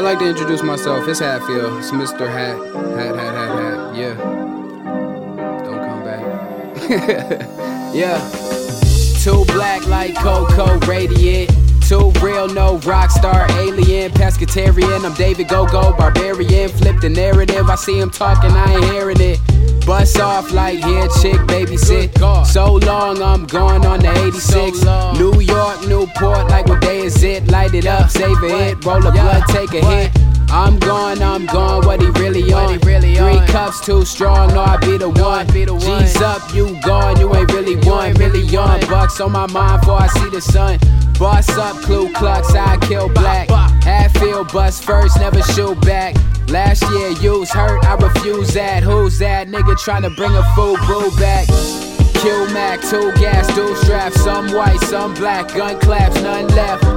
like to introduce myself. It's Hatfield. It's Mr. Hat. Hat, hat, hat, hat. Yeah. Don't come back. yeah. Too black like Coco radiant. Too real, no rock star, alien, pescatarian. I'm David Go Go, barbarian. Flip the narrative. I see him talking, I ain't hearing it. Bust off like here, chick, babysit. So long, I'm going on the 86. New York, it? Up, savor it, roll a blood, take a hit. I'm gone, I'm gone, what he really on? Three cups too strong, no, I be the one. G's up, you gone, you ain't really one. Really on bucks on my mind before I see the sun. Boss up, Ku Klux, I kill black. Hatfield bust first, never shoot back. Last year, you was hurt, I refuse that. Who's that nigga trying to bring a full boo back? Kill Mac, two gas, dual strap, some white, some black, gun claps, none left.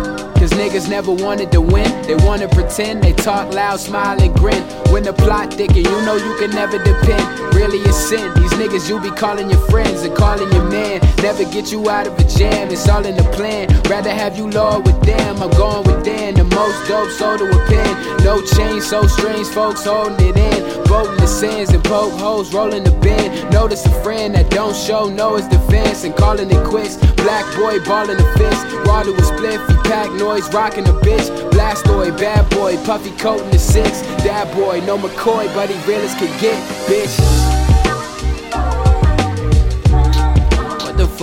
Niggas never wanted to win, they wanna pretend, they talk loud, smile and grin. When the plot thicken, you know you can never depend. Really it's sin, these niggas you be calling your friends and calling your man. Never get you out of a jam, it's all in the plan. Rather have you lower with them, I'm going with them. The most dope soda with pen. No change, so strange, folks holding it in. Voting the sins and poke holes, rolling the bin. Notice a friend that don't show no his defense and calling it quits. Black boy balling the fist, with spliff, he pack noise, rocking the bitch. Blastoid, bad boy, puffy coat in the six. That boy, no McCoy, but he real as can get, bitch.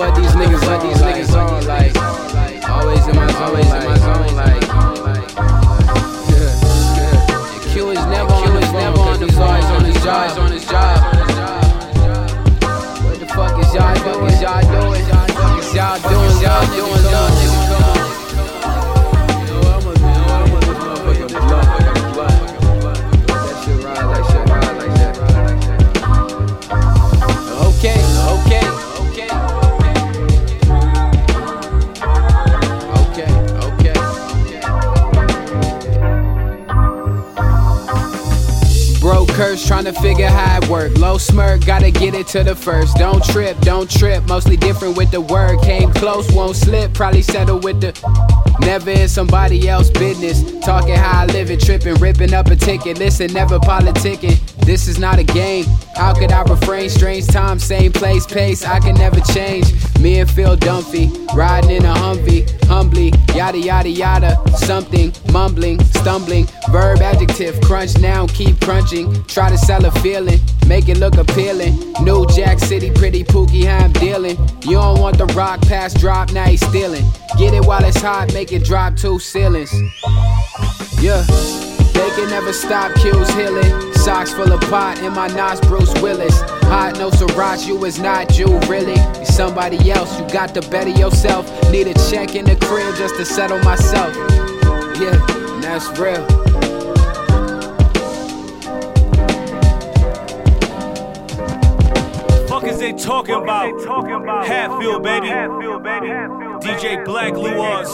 What these niggas, what these niggas on like? Curse trying to figure how it work. Low smirk, gotta get it to the first. Don't trip, don't trip. Mostly different with the word. Came close, won't slip. Probably settle with the. Never in somebody else's business. Talking how I live it, tripping, ripping up a ticket. Listen, never politicking. This is not a game. How could I refrain? Strange time, same place, pace. I can never change. Me and Phil Dunphy, riding in a Humvee, humbly, yada yada yada. Something, mumbling, stumbling, verb, adjective, crunch now, keep crunching. Try to sell a feeling, make it look appealing. New Jack City, pretty pookie, how I'm dealing. You don't want the rock pass drop, now he's stealing. Get it while it's hot, make it drop two ceilings. Yeah. They can never stop, kills healing. Socks full of pot in my Nas Bruce Willis. Hot no Sriracha, you is not you, really. You somebody else, you got to better yourself. Need a check in the crib just to settle myself. Yeah, and that's real. Fuck is they talking about? Hatfield, baby. DJ Black Luas.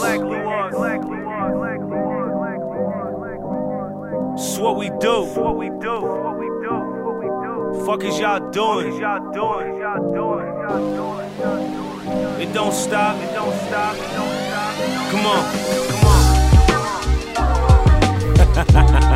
It's what we do. It's what we do. What we do. What we do. Fuck is y'all doing? Is y'all doing? Is y'all doing? Is y'all doing? Y'all doing? It don't stop. It don't stop. It don't stop. Come on. Come on.